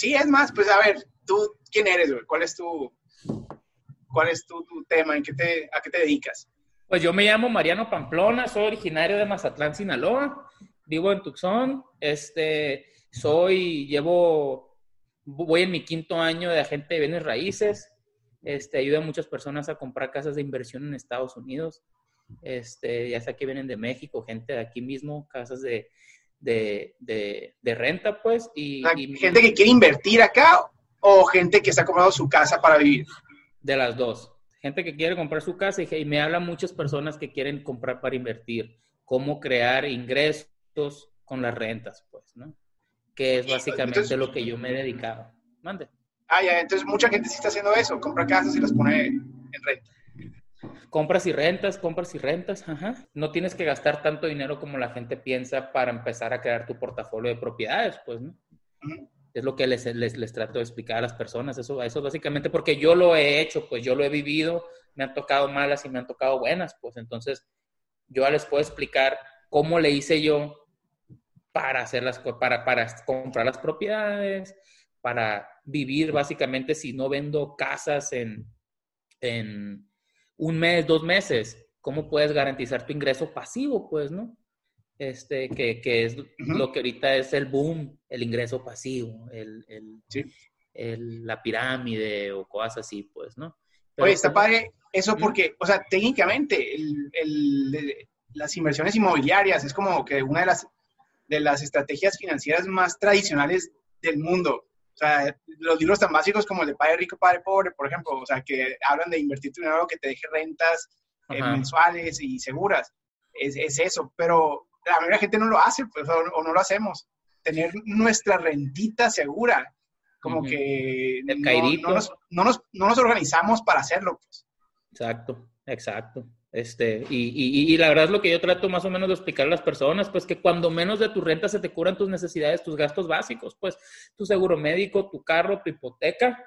Sí, es más, pues a ver, tú, ¿quién eres, güey? ¿Cuál es tu, cuál es tu, tema? ¿En qué te, ¿A qué te dedicas? Pues yo me llamo Mariano Pamplona, soy originario de Mazatlán, Sinaloa, vivo en Tucson, este, soy, llevo, voy en mi quinto año de agente de bienes raíces, este, ayudo a muchas personas a comprar casas de inversión en Estados Unidos, este, ya sea que vienen de México, gente de aquí mismo, casas de, de, de, renta, pues, y, y, ¿Gente que quiere invertir acá o gente que está comprando su casa para vivir? De las dos gente que quiere comprar su casa y, me hablan muchas personas que quieren comprar para invertir, cómo crear ingresos con las rentas, pues, ¿no? Que es básicamente lo que yo me he dedicado. Mande. Ah, ya, entonces mucha gente sí está haciendo eso, compra casas y las pone en renta. Compras y rentas, compras y rentas, ajá. No tienes que gastar tanto dinero como la gente piensa para empezar a crear tu portafolio de propiedades, pues, ¿no? Es lo que les, les, les, trato de explicar a las personas. Eso, eso básicamente porque yo lo he hecho, pues yo lo he vivido, me han tocado malas y me han tocado buenas, pues entonces yo les puedo explicar cómo le hice yo para hacer las para, para comprar las propiedades, para vivir básicamente si no vendo casas en, en un mes, dos meses, ¿cómo puedes garantizar tu ingreso pasivo? Pues, ¿no? este, que, que es lo que ahorita es el boom, el ingreso pasivo, el, el, el, la pirámide o cosas así, pues, ¿no? Oye, está padre eso porque, o sea, técnicamente las inversiones inmobiliarias es como que una de las, de las estrategias financieras más tradicionales del mundo. O sea, los libros tan básicos como el de Padre Rico, Padre Pobre, por ejemplo, o sea, que hablan de invertir tu dinero que te deje rentas eh, mensuales y seguras. Es, es, eso, pero la mayoría de la gente no lo hace, pues, o, no lo hacemos. Tener nuestra rentita segura, como que no, no, nos, no, nos, organizamos para hacerlo. Pues. Exacto, exacto. Este, y, y, y, la verdad es lo que yo trato más o menos de explicar a las personas, pues que cuando menos de tu renta se te curan tus necesidades, tus gastos básicos, pues tu seguro médico, tu carro, tu hipoteca,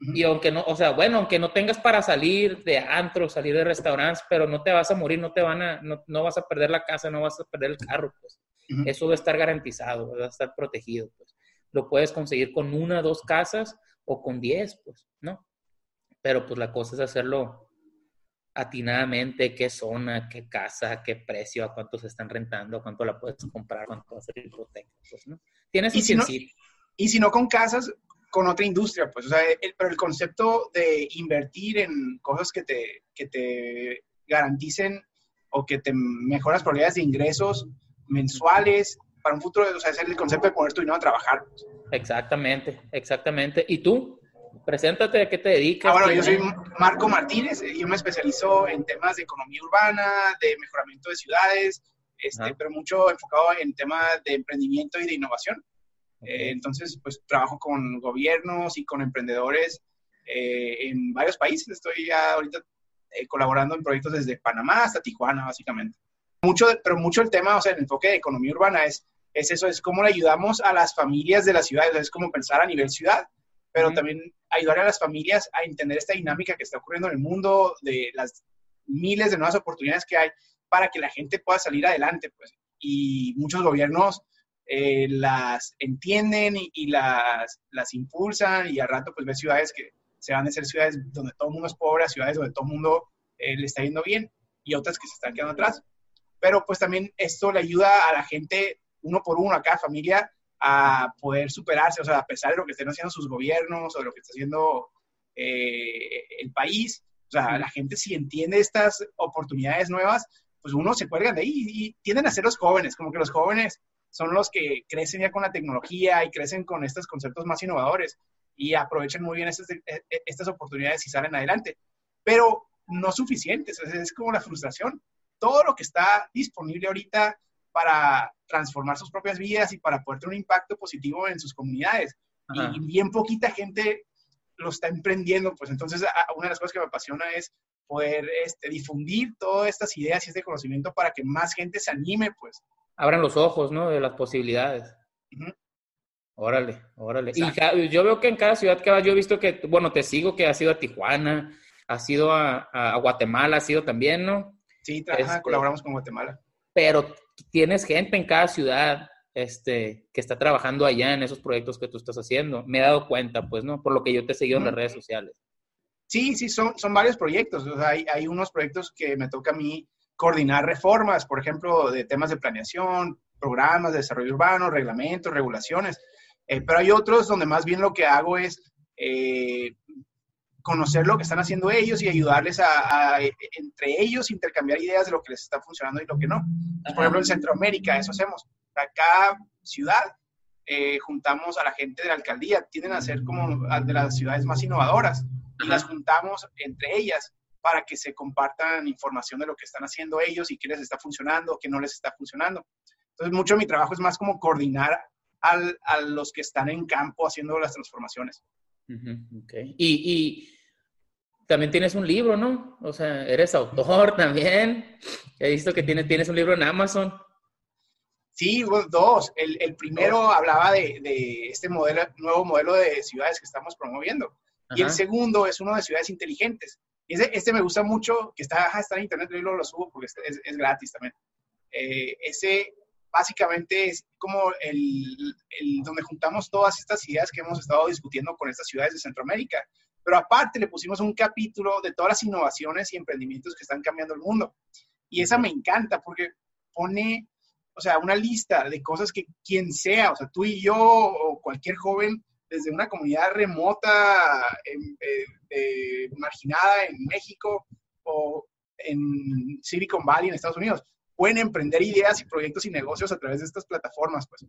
y aunque no, o sea, bueno, aunque no tengas para salir de antro, salir de restaurantes, pero no te vas a morir, no te van a, no, no vas a perder la casa, no vas a perder el carro, pues. Eso va a estar garantizado, va a estar protegido, pues. Lo puedes conseguir con una, dos casas o con diez, pues, ¿no? Pero pues la cosa es hacerlo atinadamente, qué zona, qué casa, qué precio, a cuánto se están rentando, cuánto la puedes comprar, cuánto va a ser el hipoteca, pues, ¿no? Tienes ¿Y si no, y si no con casas, con otra industria, pues, o sea, pero el concepto de invertir en cosas que te, que te garanticen o que te mejoras probabilidades de ingresos mensuales para un futuro, o sea, es el concepto de poner tu dinero a trabajar. Pues. Exactamente, exactamente. ¿Y tú? Preséntate, ¿a qué te dedicas? Ah, bueno, yo soy Marco Martínez, yo me especializo en temas de economía urbana, de mejoramiento de ciudades, este, pero mucho enfocado en temas de emprendimiento y de innovación. Eh, entonces, pues trabajo con gobiernos y con emprendedores eh, en varios países. Estoy ya ahorita eh, colaborando en proyectos desde Panamá hasta Tijuana, básicamente. Mucho, pero mucho el tema, o sea, el enfoque de economía urbana es, es eso, es cómo le ayudamos a las familias de las ciudades, es como pensar a nivel ciudad, pero también ayudar a las familias a entender esta dinámica que está ocurriendo en el mundo, de las miles de nuevas oportunidades que hay para que la gente pueda salir adelante, pues. Y muchos gobiernos eh, las entienden y, las, las impulsan y al rato pues ves ciudades que se van a ser ciudades donde todo el mundo es pobre, ciudades donde todo el mundo eh, le está yendo bien y otras que se están quedando atrás. Pero pues también esto le ayuda a la gente uno por uno, a cada familia, a poder superarse, o sea, a pesar de lo que estén haciendo sus gobiernos o de lo que está haciendo eh, el país, o sea, la gente si entiende estas oportunidades nuevas, pues uno se cuelga de ahí y tienden a ser los jóvenes, como que los jóvenes son los que crecen ya con la tecnología y crecen con estos conceptos más innovadores y aprovechan muy bien estas, e, e, estas oportunidades y salen adelante. Pero no suficientes, es como la frustración. Todo lo que está disponible ahorita para transformar sus propias vidas y para poder tener un impacto positivo en sus comunidades. Y bien poquita gente lo está emprendiendo, pues entonces una de las cosas que me apasiona es poder este, difundir todas estas ideas y este conocimiento para que más gente se anime, pues, abran los ojos, ¿no? De las posibilidades. Órale, órale. Y yo veo que en cada ciudad que vas, yo he visto que, bueno, te sigo que has ido a Tijuana, has ido a, Guatemala, has ido también, ¿no? Sí, este, colaboramos con Guatemala. Pero tienes gente en cada ciudad. este, que está trabajando allá en esos proyectos que tú estás haciendo. Me he dado cuenta, pues, ¿no? Por lo que yo te he seguido en las redes sociales. Sí, sí, son, son varios proyectos. O sea, hay, hay unos proyectos que me toca a mí coordinar reformas, por ejemplo, de temas de planeación, programas de desarrollo urbano, reglamentos, regulaciones. Eh, pero hay otros donde más bien lo que hago es eh, conocer lo que están haciendo ellos y ayudarles a, entre ellos intercambiar ideas de lo que les está funcionando y lo que no. por ejemplo, en Centroamérica eso hacemos. Cada ciudad eh, juntamos a la gente de la alcaldía, tienden a ser como de las ciudades más innovadoras y las juntamos entre ellas para que se compartan información de lo que están haciendo ellos y qué les está funcionando, qué no les está funcionando. Entonces, mucho de mi trabajo es más como coordinar a los que están en campo haciendo las transformaciones. Y, y, también tienes un libro, ¿no? O sea, eres autor también. He visto que tienes, tienes un libro en Amazon. Sí, dos. El, el primero hablaba de, de, este modelo, nuevo modelo de ciudades que estamos promoviendo. Y el segundo es uno de ciudades inteligentes. Este me gusta mucho, que está, está en internet, yo lo, lo subo porque es, es, gratis también. Eh, ese básicamente es como el, el, donde juntamos todas estas ideas que hemos estado discutiendo con estas ciudades de Centroamérica. Pero aparte le pusimos un capítulo de todas las innovaciones y emprendimientos que están cambiando el mundo. Y esa me encanta porque pone, o sea, una lista de cosas que quien sea, o sea, tú y yo o cualquier joven desde una comunidad remota, eh, marginada en México o en Silicon Valley en Estados Unidos, pueden emprender ideas y proyectos y negocios a través de estas plataformas, pues.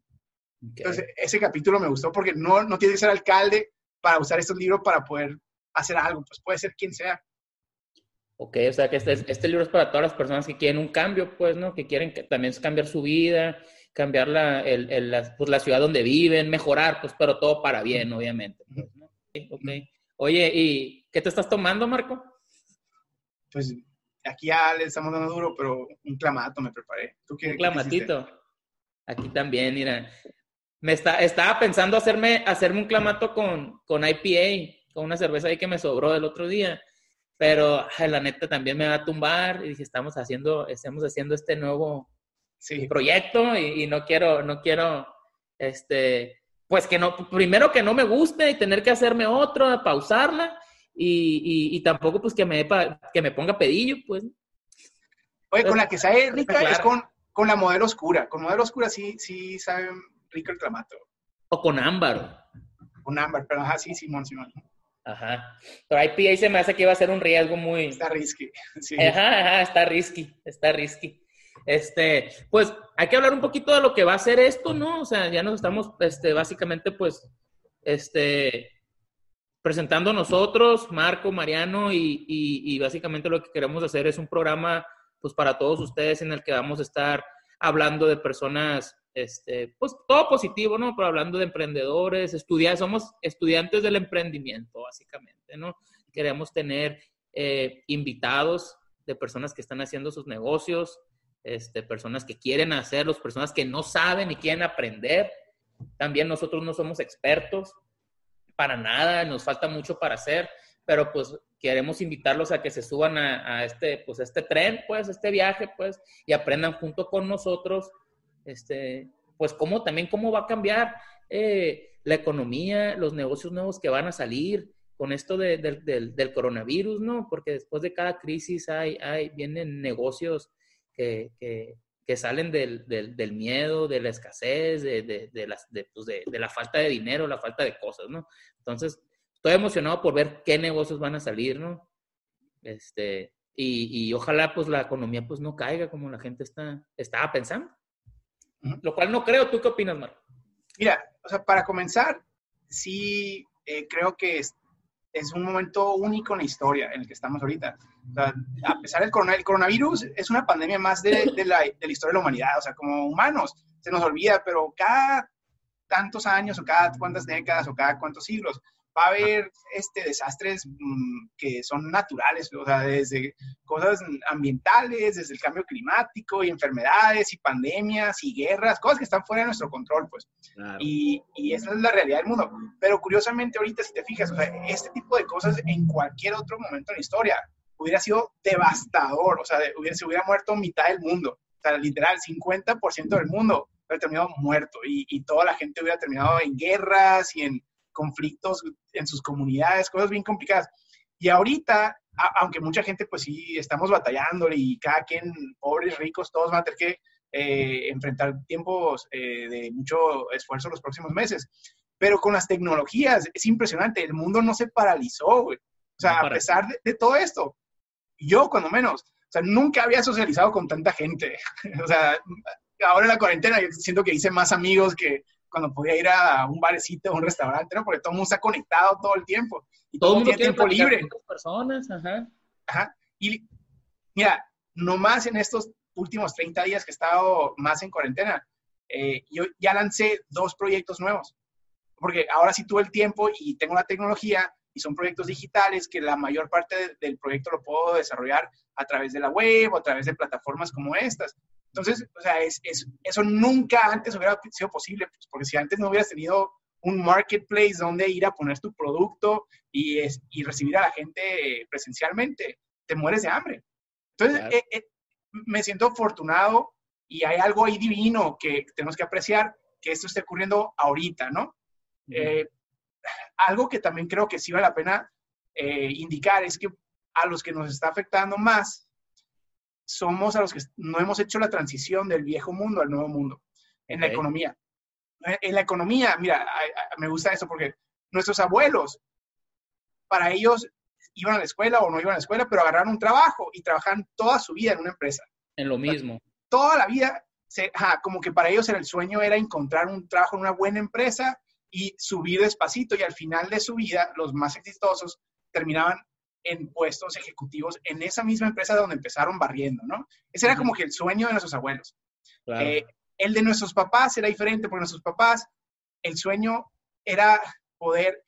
Entonces, ese capítulo me gustó porque no, no tiene que ser alcalde para usar estos libros para poder hacer algo, pues puede ser quien sea. Ok, o sea que este, este libro es para todas las personas que quieren un cambio, pues, ¿no? Que quieren que, también cambiar su vida, cambiar la, el, el, la, pues, la, ciudad donde viven, mejorar, pues, pero todo para bien, obviamente. Pues, ¿no? okay. Oye, ¿y qué te estás tomando, Marco? Pues aquí ya le estamos dando duro, pero un clamato me preparé. ¿Tú qué, un clamatito. Aquí también, mira. Me está, estaba pensando hacerme, hacerme un clamato con, con IPA con una cerveza ahí que me sobró del otro día. Pero la neta también me va a tumbar y dije, estamos haciendo, estamos haciendo este nuevo proyecto y, no quiero, no quiero, este, pues que no, primero que no me guste y tener que hacerme otro, pausarla y, y, tampoco pues que me, que me ponga pedillo, pues. Oye, con la que sabe rica es con, con la modelo oscura. Con modelo oscura sí, sí sabe rico el clamato. O con ámbar. Con ámbar, pero ajá, sí, Simón, Simón. Ajá. Pero IPA se me hace que iba a ser un riesgo muy... Está risky. Sí. Ajá, ajá, está risky, está risky. Este, pues hay que hablar un poquito de lo que va a ser esto, ¿no? O sea, ya nos estamos, este, básicamente, pues, este, presentando nosotros, Marco, Mariano, y, y, básicamente lo que queremos hacer es un programa, pues, para todos ustedes en el que vamos a estar hablando de personas este, pues todo positivo, ¿no? Pero hablando de emprendedores, estudiantes, somos estudiantes del emprendimiento, básicamente, ¿no? Queremos tener eh, invitados de personas que están haciendo sus negocios, este, personas que quieren hacerlos, personas que no saben y quieren aprender. También nosotros no somos expertos para nada, nos falta mucho para hacer, pero pues queremos invitarlos a que se suban a, este, pues, este tren, pues, este viaje, pues, y aprendan junto con nosotros este, pues cómo también cómo va a cambiar eh, la economía, los negocios nuevos que van a salir con esto del coronavirus, ¿no? Porque después de cada crisis hay, hay vienen negocios que, que, salen del, del, miedo, de la escasez, de, de, las, pues de, la falta de dinero, la falta de cosas, ¿no? Entonces, estoy emocionado por ver qué negocios van a salir, ¿no? Este, y, y, ojalá pues la economía pues no caiga como la gente está, estaba pensando. Lo cual no creo. ¿Tú qué opinas, Marco? Mira, o sea, para comenzar, sí eh, creo que es, es, un momento único en la historia en el que estamos ahorita. A pesar del coronavirus, es una pandemia más de, de, la, de la historia de la humanidad. O sea, como humanos, se nos olvida, pero cada tantos años o cada cuantas décadas o cada cuantos siglos va a haber este, desastres mm, que son naturales, o sea, desde cosas ambientales, desde el cambio climático y enfermedades y pandemias y guerras, cosas que están fuera de nuestro control, pues. Y, y, esa es la realidad del mundo. Pero curiosamente ahorita, si te fijas, o sea, este tipo de cosas en cualquier otro momento en la historia hubiera sido devastador, o sea, hubiera, se hubiera muerto mitad del mundo, o sea, literal, 50% del mundo hubiera terminado muerto y, y toda la gente hubiera terminado en guerras y en conflictos en sus comunidades, cosas bien complicadas. Y ahorita, aunque mucha gente, pues sí, estamos batallándole y cada quien, pobres, ricos, todos van a tener que eh, enfrentar tiempos eh, de mucho esfuerzo los próximos meses. Pero con las tecnologías, es impresionante, el mundo no se paralizó, güey. O sea, a pesar de, todo esto, yo cuando menos, o sea, nunca había socializado con tanta gente. o sea, ahora en la cuarentena yo siento que hice más amigos que cuando podía ir a un barecito o un restaurante, ¿no? Porque todo el mundo está conectado todo el tiempo. Y todo, el mundo tiene tiempo libre. personas, ajá. Ajá. Y mira, nomás en estos últimos 30 días que he estado más en cuarentena, eh, yo ya lancé dos proyectos nuevos. Porque ahora sí tuve el tiempo y tengo la tecnología y son proyectos digitales que la mayor parte del proyecto lo puedo desarrollar a través de la web o a través de plataformas como estas. Entonces, o sea, es, eso nunca antes hubiera sido posible, pues, porque si antes no hubieras tenido un marketplace donde ir a poner tu producto y, es, y recibir a la gente presencialmente, te mueres de hambre. Entonces, eh, eh, me siento afortunado y hay algo ahí divino que tenemos que apreciar, que esto esté ocurriendo ahorita, ¿no? Eh, algo que también creo que sí vale la pena indicar es que a los que nos está afectando más somos a los que no hemos hecho la transición del viejo mundo al nuevo mundo en la economía. En la economía, mira, me gusta eso porque nuestros abuelos, para ellos iban a la escuela o no iban a la escuela, pero agarraron un trabajo y trabajaban toda su vida en una empresa. En lo mismo. toda la vida, se, como que para ellos era el sueño era encontrar un trabajo en una buena empresa y subir despacito y al final de su vida, los más exitosos terminaban en puestos ejecutivos en esa misma empresa donde empezaron barriendo, ¿no? Ese era como que el sueño de nuestros abuelos. Eh, el de nuestros papás era diferente, porque nuestros papás, el sueño era poder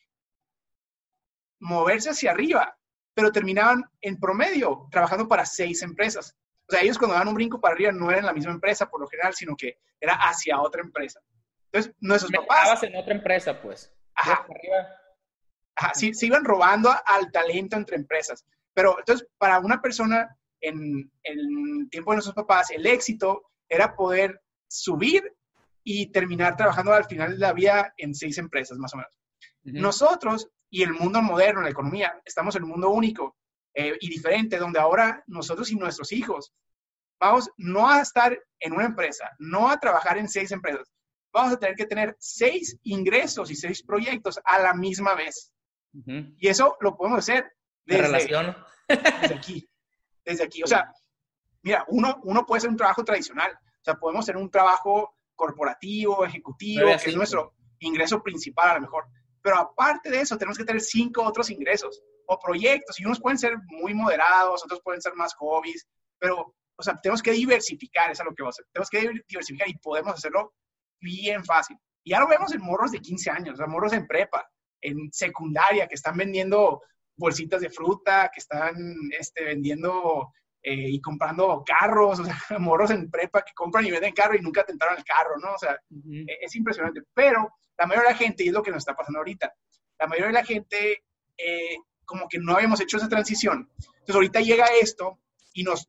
moverse hacia arriba, pero terminaban en promedio trabajando para seis empresas. O sea, ellos cuando daban un brinco para arriba no eran la misma empresa por lo general, sino que era hacia otra empresa. Entonces, nuestros papás... en otra empresa, pues. Ajá. Arriba se iban robando al talento entre empresas. Pero entonces, para una persona en, el tiempo de nuestros papás, el éxito era poder subir y terminar trabajando al final de la vida en seis empresas, más o menos. Nosotros y el mundo moderno, la economía, estamos en un mundo único eh, y diferente, donde ahora nosotros y nuestros hijos vamos no a estar en una empresa, no a trabajar en seis empresas, vamos a tener que tener seis ingresos y seis proyectos a la misma vez. Y eso lo podemos hacer desde, desde aquí. Desde aquí. O sea, mira, uno, uno puede hacer un trabajo tradicional. O sea, podemos hacer un trabajo corporativo, ejecutivo, que es nuestro ingreso principal a lo mejor. Pero aparte de eso, tenemos que tener cinco otros ingresos o proyectos. Y unos pueden ser muy moderados, otros pueden ser más hobbies. Pero, o sea, tenemos que diversificar, eso es lo que vamos a hacer. Tenemos que diversificar y podemos hacerlo bien fácil. Y ya lo vemos en morros de 15 años, o sea, morros en prepa en secundaria que están vendiendo bolsitas de fruta, que están este, vendiendo eh, y comprando carros, o sea, morros en prepa que compran y venden carro y nunca tentaron el carro, ¿no? O sea, e-, es impresionante. Pero la mayoría de la gente, y es lo que nos está pasando ahorita, la mayoría de la gente eh, como que no habíamos hecho esa transición. Entonces ahorita llega esto y nos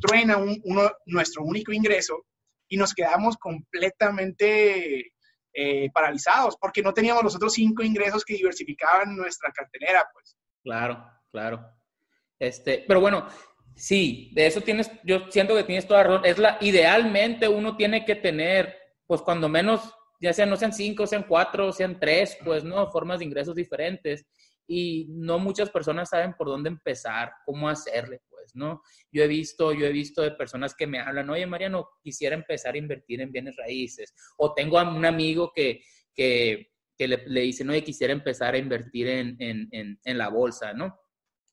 truena uno, nuestro único ingreso y nos quedamos completamente eh, paralizados porque no teníamos los otros cinco ingresos que diversificaban nuestra cartelera, pues. Claro, claro. Este, pero bueno, sí, de eso tienes, yo siento que tienes toda razón. Es la, idealmente uno tiene que tener, pues cuando menos, ya sean, no sean cinco, sean cuatro, sean tres, pues, ¿no? Formas de ingresos diferentes. Y no muchas personas saben por dónde empezar, cómo hacerle. Pues, ¿no? Yo he visto, yo he visto de personas que me hablan, oye, Mariano, quisiera empezar a invertir en bienes raíces. O tengo a un amigo que, que, le, le, dice, oye, quisiera empezar a invertir en, en, en, la bolsa, ¿no?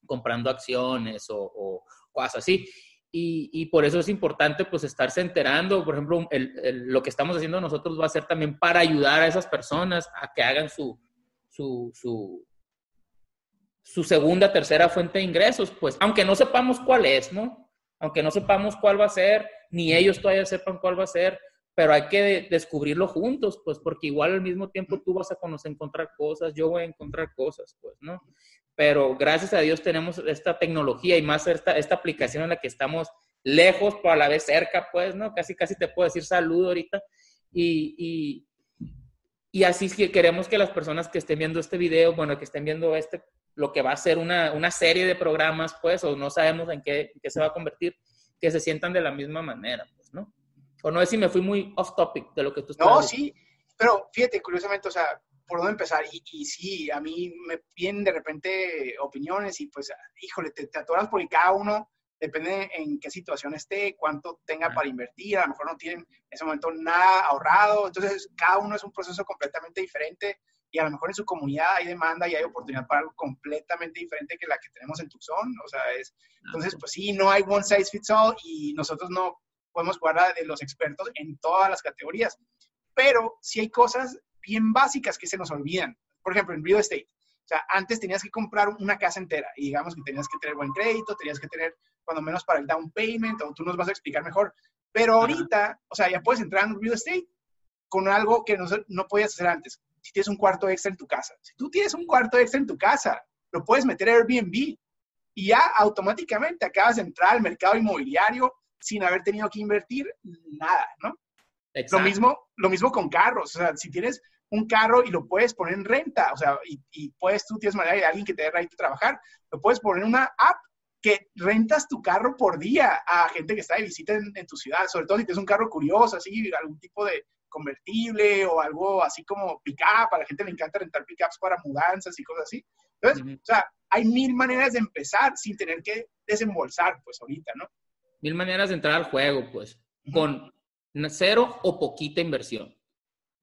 Comprando acciones o, cosas así. Y, y, por eso es importante pues estarse enterando, por ejemplo, lo que estamos haciendo nosotros va a ser también para ayudar a esas personas a que hagan su, su, su, su segunda, tercera fuente de ingresos, pues, aunque no sepamos cuál es, ¿no? Aunque no sepamos cuál va a ser, ni ellos todavía sepan cuál va a ser, pero hay que descubrirlo juntos, pues, porque igual al mismo tiempo tú vas a conocer, encontrar cosas, yo voy a encontrar cosas, pues, ¿no? Pero gracias a Dios tenemos esta tecnología y más esta, esta aplicación en la que estamos lejos, pero a la vez cerca, pues, ¿no? Casi, casi te puedo decir saludo ahorita. Y, y, así es que queremos que las personas que estén viendo este video, bueno, que estén viendo este, lo que va a ser una, una serie de programas, pues, o no sabemos en qué, qué, se va a convertir, que se sientan de la misma manera, pues, ¿no? O no es si me fui muy off topic de lo que tú estás No, sí, pero fíjate, curiosamente, o sea, por dónde empezar. Y, y, sí, a mí me vienen de repente opiniones y pues, híjole, te, te atoras porque cada uno depende en qué situación esté, cuánto tenga para invertir, a lo mejor no tienen en ese momento nada ahorrado, entonces cada uno es un proceso completamente diferente y a lo mejor en su comunidad hay demanda y hay oportunidad para algo completamente diferente que la que tenemos en Tucson, o sea, es, entonces pues sí, no hay one size fits all y nosotros no podemos jugar de los expertos en todas las categorías, pero sí hay cosas bien básicas que se nos olvidan, por ejemplo, en real estate. O sea, antes tenías que comprar una casa entera y digamos que tenías que tener buen crédito, tenías que tener cuando menos para el down payment, o tú nos vas a explicar mejor. Pero ahorita, o sea, ya puedes entrar en real estate con algo que no, no podías hacer antes. Si tienes un cuarto extra en tu casa. Si tú tienes un cuarto extra en tu casa, lo puedes meter a Airbnb y ya automáticamente acabas de entrar al mercado inmobiliario sin haber tenido que invertir nada, ¿no? Lo mismo, lo mismo con carros. O sea, si tienes un carro y lo puedes poner en renta, o sea, y, y puedes, tú tienes manera de alguien que te dé right trabajar, lo puedes poner en una app que rentas tu carro por día a gente que está de visita en, tu ciudad, sobre todo si tienes un carro curioso, así, algún tipo de convertible o algo así como pick-up, a la gente le encanta rentar pick-ups para mudanzas y cosas así. Entonces, o sea, hay mil maneras de empezar sin tener que desembolsar, pues ahorita, ¿no? Mil maneras de entrar al juego, pues, con cero o poquita inversión,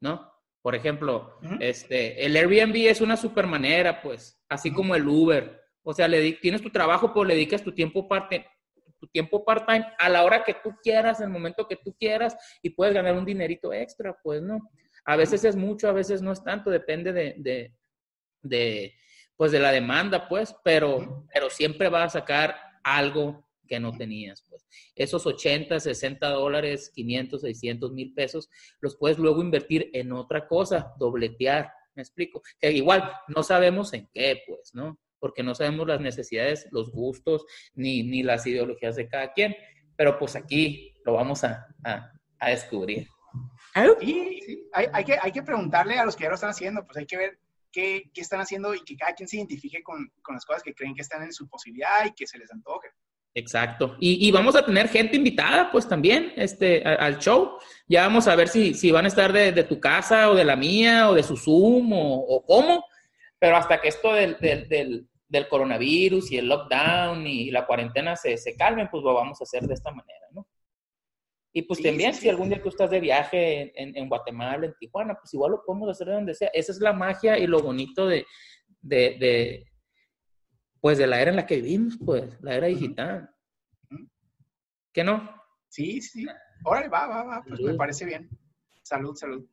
¿no? Por ejemplo, este, el Airbnb es una super manera, pues, así como el Uber o sea, le tienes tu trabajo, pues le dedicas tu tiempo parte tu tiempo part-time a la hora que tú quieras, en el momento que tú quieras, y puedes ganar un dinerito extra, pues, ¿no? A veces es mucho, a veces no es tanto, depende de, de, pues, de la demanda, pues, pero, pero siempre vas a sacar algo que no tenías, pues. Esos 80, 60 dólares, 500, 600 mil pesos, los puedes luego invertir en otra cosa, dobletear, me explico. Que igual no sabemos en qué, pues, ¿no? Porque no sabemos las necesidades, los gustos, ni, ni las ideologías de cada quien. Pero pues aquí lo vamos a, a, descubrir. Y hay, hay, que, hay que preguntarle a los que ya lo están haciendo, pues hay que ver qué, qué están haciendo y que cada quien se identifique con, con, las cosas que creen que están en su posibilidad y que se les antoje. Exacto. Y, y, vamos a tener gente invitada, pues también, este, al show. Ya vamos a ver si, si van a estar de, de, tu casa o de la mía o de su Zoom o, o cómo. Pero hasta que esto del, del, del, coronavirus y el lockdown y la cuarentena se, se, calmen, pues lo vamos a hacer de esta manera, ¿no? Y pues también, si algún día tú estás de viaje en, en, Guatemala, en Tijuana, pues igual lo podemos hacer de donde sea. Esa es la magia y lo bonito de, de, de pues de la era en la que vivimos, pues, la era digital. ¿Qué no? Sí, sí. Órale, va, va, va. Pues me parece bien. Salud, salud.